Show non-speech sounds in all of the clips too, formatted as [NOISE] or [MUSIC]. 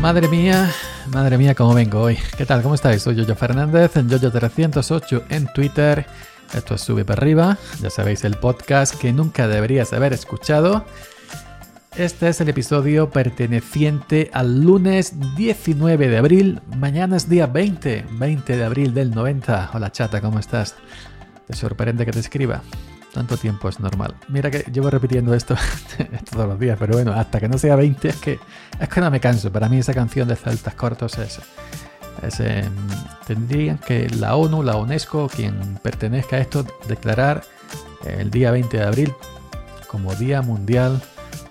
Madre mía, madre mía, cómo vengo hoy. ¿Qué tal? ¿Cómo estáis? Soy Yoyo Fernández, en Yoyo308 en Twitter. Esto es Sube para arriba, ya sabéis, el podcast que nunca deberías haber escuchado. Este es el episodio perteneciente al lunes 19 de abril. Mañana es día 20, 20 de abril del 90. Hola chata, ¿cómo estás? ¿Te sorprende que te escriba? Tanto tiempo es normal. Mira que llevo repitiendo esto [LAUGHS] todos los días, pero bueno, hasta que no sea 20 es que, es que no me canso. Para mí esa canción de Celtas Cortos es... es em, tendrían que la ONU, la UNESCO, quien pertenezca a esto, declarar el día 20 de abril como Día Mundial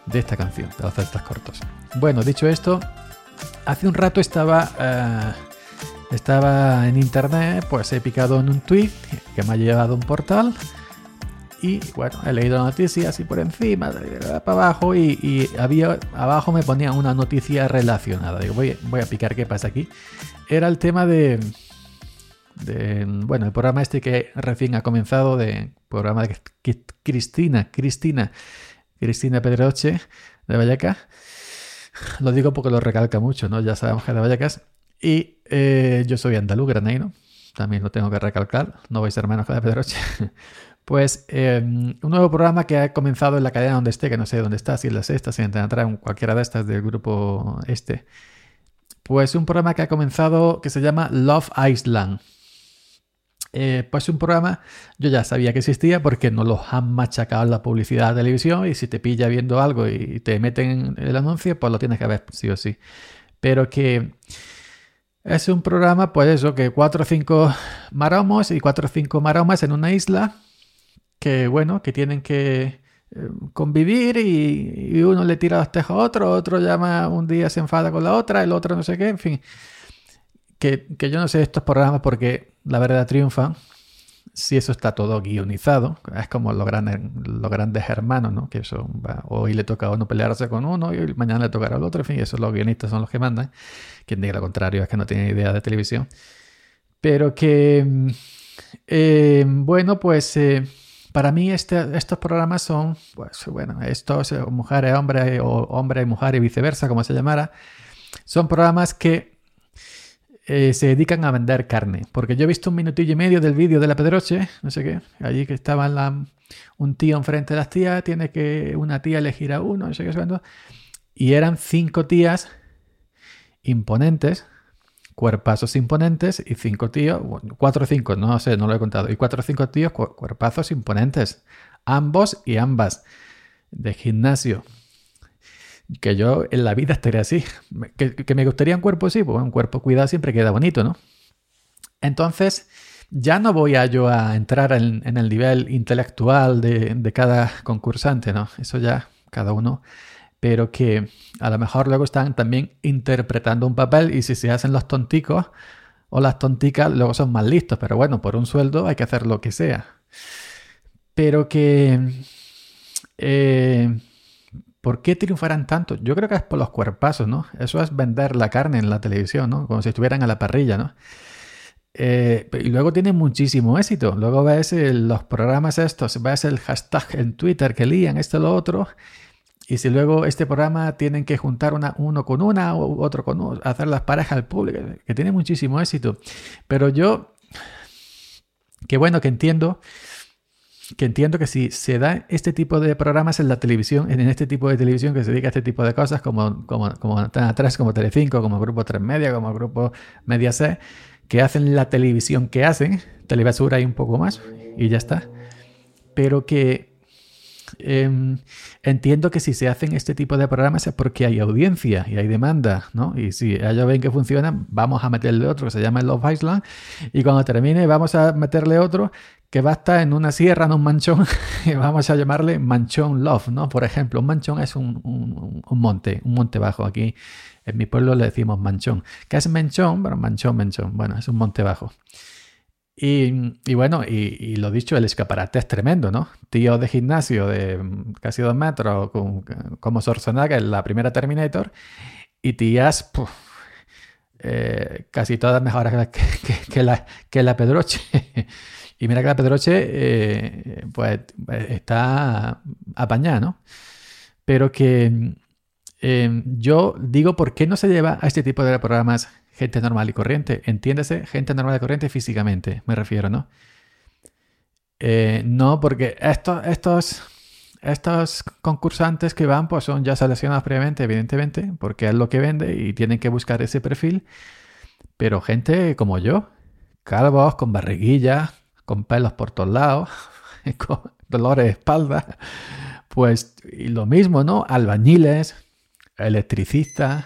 de esta canción, de los Celtas Cortos. Bueno, dicho esto, hace un rato estaba... Eh, estaba en internet, pues he picado en un tweet que me ha llevado a un portal y bueno, he leído la noticia así por encima, para abajo, y, había abajo me ponían una noticia relacionada. Digo, voy, a picar qué pasa aquí. Era el tema de, bueno, el programa este que recién ha comenzado, de programa de Cristina, Cristina, Cristina Pedroche de Vallecas. Lo digo porque lo recalca mucho, ¿no? Ya sabemos que es de Vallecas. Y eh, yo soy andaluz, granaino. También lo tengo que recalcar. No vais a ser menos que de Pedroche. [LAUGHS] Pues em, un nuevo programa que ha comenzado en la cadena donde esté, que no sé dónde está, si en la sexta, si en en cualquiera de estas del grupo este. Pues un programa que ha comenzado que se llama Love Island. Eh, pues un programa, yo ya sabía que existía porque no los han machacado en la publicidad de televisión y si te pilla viendo algo y te meten el anuncio, pues lo tienes que ver sí o sí. Pero que es un programa, pues eso, que cuatro o cinco maromos y cuatro o cinco maromas en una isla que, bueno, que tienen que eh, convivir y, uno le tira los tejos a otro, otro llama un día se enfada con la otra, el otro no sé qué, en fin. Que, yo no sé estos programas porque la verdad triunfa si eso está todo guionizado. Es como los grandes, los grandes hermanos, ¿no? Que eso hoy le toca a uno pelearse con uno y mañana le tocará al otro, en fin, eso los guionistas son los que mandan. Quien diga lo contrario es que no tiene idea de televisión. Pero que, mm, eh, bueno, pues... Eh, para mí este, estos programas son, pues bueno, estos eh, mujeres, hombre o hombre y mujer y viceversa, como se llamara, son programas que eh, se dedican a vender carne. Porque yo he visto un minutillo y medio del vídeo de la Pedroche, no sé qué, allí que estaba la, un tío enfrente de las tías, tiene que una tía elegir a uno, no sé qué, y eran cinco tías imponentes, cuerpazos imponentes y cinco tíos, cuatro o cinco, no sé, no lo he contado, y cuatro o cinco tíos, cuerpazos imponentes, ambos y ambas, de gimnasio. Que yo en la vida estaría así. Que, me gustaría un cuerpo así, pues un cuerpo cuidado siempre queda bonito, ¿no? Entonces, ya no voy a yo a entrar en, el nivel intelectual de cada concursante, ¿no? Eso ya cada uno pero que a lo mejor luego están también interpretando un papel y si se hacen los tonticos o las tonticas, luego son más listos, pero bueno, por un sueldo hay que hacer lo que sea. Pero que... Eh, ¿Por qué triunfarán tanto? Yo creo que es por los cuerpazos, ¿no? Eso es vender la carne en la televisión, ¿no? Como si estuvieran a la parrilla, ¿no? Eh, y luego tiene muchísimo éxito. Luego ves los programas estos, ves el hashtag en Twitter que lían esto lo otro, y si luego este programa tienen que juntar una, uno con una o otro con uno, hacer las parejas al público, que tiene muchísimo éxito. Pero yo, que bueno, que entiendo, que entiendo que si se da este tipo de programas en la televisión, en este tipo de televisión que se dedica a este tipo de cosas, como, como, como atrás, como Telecinco, como Grupo 3 Media, como Grupo Media C, que hacen la televisión que hacen, telebasura y un poco más, y ya está. Pero que Em, entiendo que si se hacen este tipo de programas es porque hay audiencia y hay demanda, ¿no? Y si ellos ven que funciona, vamos a meterle otro que se llama Love Island y cuando termine vamos a meterle otro que va a estar en una sierra, en un manchón, [LAUGHS] y vamos a llamarle Manchón Love, ¿no? Por ejemplo, un manchón es un, un, monte, un monte bajo. Aquí en mi pueblo le decimos manchón. ¿Qué es manchón? Bueno, manchón, manchón. Bueno, es un monte bajo. Y, bueno, y, lo dicho, el escaparate es tremendo, ¿no? Tío de gimnasio de casi dos metros, como Schwarzenegger en la primera Terminator, y tías, eh, casi todas mejores [LAUGHS] que, la, Pedroche. [LAUGHS] y mira que la Pedroche, eh, pues está apañada, ¿no? Pero que Em, yo digo, ¿por qué no se lleva a este tipo de programas gente normal y corriente? Entiéndase, gente normal y corriente físicamente, me refiero, ¿no? Eh, no, porque estos, estos, estos concursantes que van, pues son ya seleccionados previamente, evidentemente, porque es lo que vende y tienen que buscar ese perfil. Pero gente como yo, calvos, con barriguilla, con pelos por todos lados, [LAUGHS] con dolores de espalda, pues y lo mismo, ¿no? Albañiles, electricistas,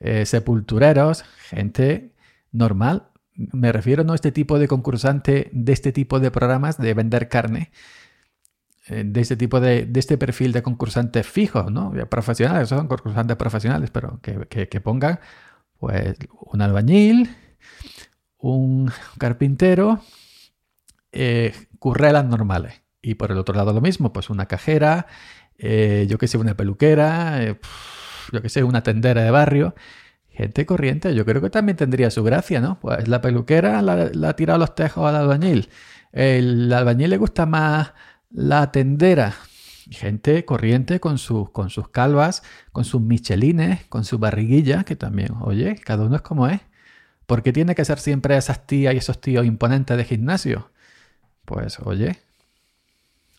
eh, sepultureros, gente normal. Me refiero no a este tipo de concursante de este tipo de programas de vender carne, eh, de este tipo de, de, este perfil de concursantes fijos, ¿no? Profesionales, son concursantes profesionales, pero que, que, pongan pues un albañil, un carpintero, eh, currelas normales. Y por el otro lado lo mismo, pues una cajera, eh, yo que sé, una peluquera, eh, yo que sé, una tendera de barrio. Gente corriente, yo creo que también tendría su gracia, ¿no? Pues la peluquera la, ha tirado los tejos al albañil. El albañil le gusta más la tendera. Gente corriente con sus, con sus calvas, con sus michelines, con su barriguilla, que también, oye, cada uno es como es. ¿Por qué tiene que ser siempre esas tías y esos tíos imponentes de gimnasio? Pues, oye,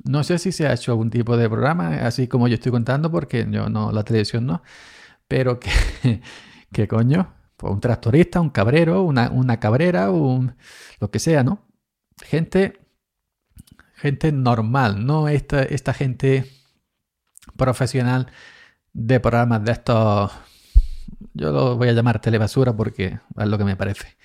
no sé si se ha hecho algún tipo de programa, así como yo estoy contando, porque yo no, la televisión no. Pero que, [LAUGHS] ¿qué coño? Pues un tractorista, un cabrero, una, una cabrera, un, lo que sea, ¿no? Gente, gente normal, no esta, esta gente profesional de programas de estos, yo lo voy a llamar telebasura porque es lo que me parece.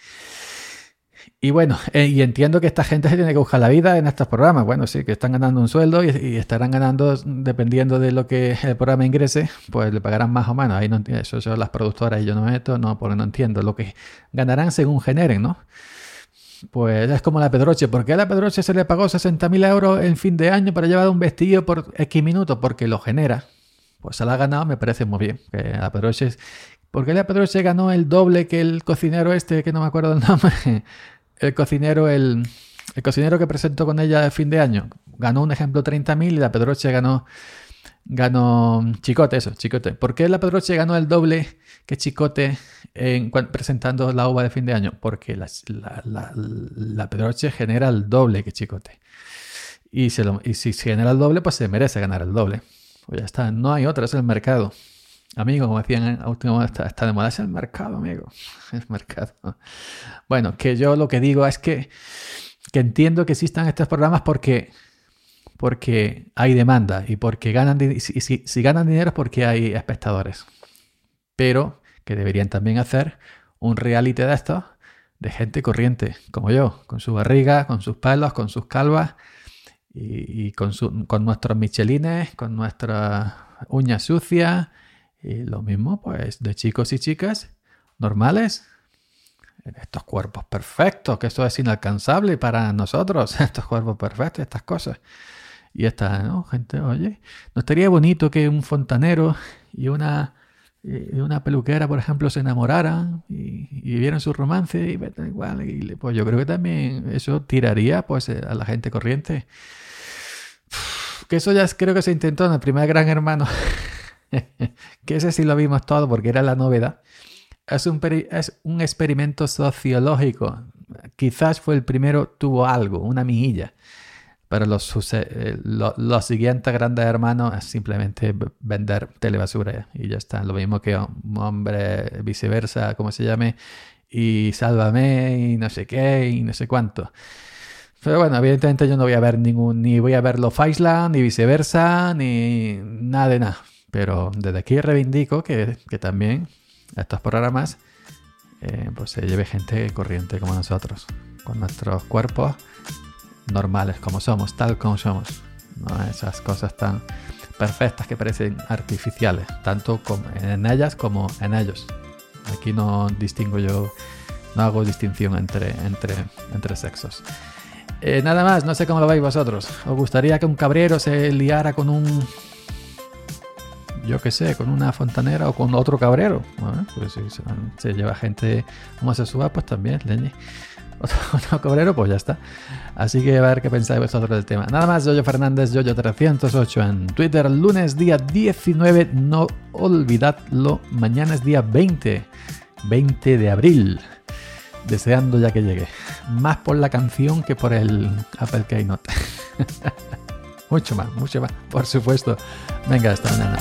Y bueno, eh, y entiendo que esta gente se tiene que buscar la vida en estos programas. Bueno, sí, que están ganando un sueldo y, estarán ganando dependiendo de lo que el programa ingrese, pues le pagarán más o menos. Ahí no entiendo, eso son las productoras y yo no me meto, no, porque no entiendo. Lo que ganarán según generen, ¿no? Pues es como la Pedroche. ¿Por qué a la Pedroche se le pagó 60.000 euros en fin de año para llevar un vestido por X minutos? Porque lo genera. Pues se la ha ganado, me parece muy bien. La Pedroche. ¿Por qué la Pedroche ganó el doble que el cocinero este, que no me acuerdo el nombre? El cocinero, el, cocinero que presentó con ella el fin de año, ganó un ejemplo 30.000 y la Pedroche ganó, ganó Chicote, eso, Chicote. ¿Por qué la Pedroche ganó el doble que Chicote en, presentando la uva de fin de año? Porque la, Pedroche genera el doble que Chicote. Y, se y si genera el doble, pues se merece ganar el doble. Pues ya está, no hay otra, es el mercado. Amigo, como decían última está, está de moda, es el mercado, amigo. [LAUGHS] El mercado. Bueno, que yo lo que digo es que, que entiendo que existan estos programas porque, porque hay demanda y porque ganan, si, si ganan dinero es porque hay espectadores. Pero que deberían también hacer un reality de estos de gente corriente, como yo, con su barriga, con sus pelos, con sus calvas y, y con, su, con nuestros michelines, con nuestras uñas sucias y lo mismo, pues, de chicos y chicas normales. Estos cuerpos perfectos, que eso es inalcanzable para nosotros, [LAUGHS] estos cuerpos perfectos, estas cosas. Y esta, ¿no? Gente, oye, ¿no estaría bonito que un fontanero y una, y una peluquera, por ejemplo, se enamoraran y, y su romance y igual? Pues yo creo que también eso tiraría pues a la gente corriente. Que eso ya creo que se intentó en el primer Gran Hermano. [LAUGHS] [LAUGHS] que ese sí lo vimos todo porque era la novedad. Es un, es un experimento sociológico. Quizás fue el primero, tuvo algo, una mijilla. Pero los, eh, los, siguientes grandes hermanos es simplemente vender telebasura y ya está. Lo mismo que un hombre viceversa, como se llame, y sálvame y no sé qué y no sé cuánto. Pero bueno, evidentemente yo no voy a ver ningún, ni voy a ver los Island, ni viceversa, ni nada de nada. Pero desde aquí reivindico que, que también estos programas eh, pues se lleve gente corriente como nosotros, con nuestros cuerpos normales como somos, tal como somos. No esas cosas tan perfectas que parecen artificiales, tanto en ellas como en ellos. Aquí no distingo yo, no hago distinción entre, entre, entre sexos. Eh, nada más, no sé cómo lo veis vosotros. ¿Os gustaría que un cabrero se liara con un yo qué sé, con una fontanera o con otro cabrero. Bueno, pues si se, lleva gente homosexual, pues también, leñe. [LAUGHS] no cobrero, pues ya está. Así que a ver qué pensáis vosotros del tema. Nada más, Yoyo Fernández, Yoyo308 en Twitter, lunes día 19, no olvidadlo, mañana es día 20, 20 de abril. Deseando ya que llegue. Más por la canción que por el Apple Keynote. [LAUGHS] mucho más, mucho más, por supuesto. Venga, hasta mañana.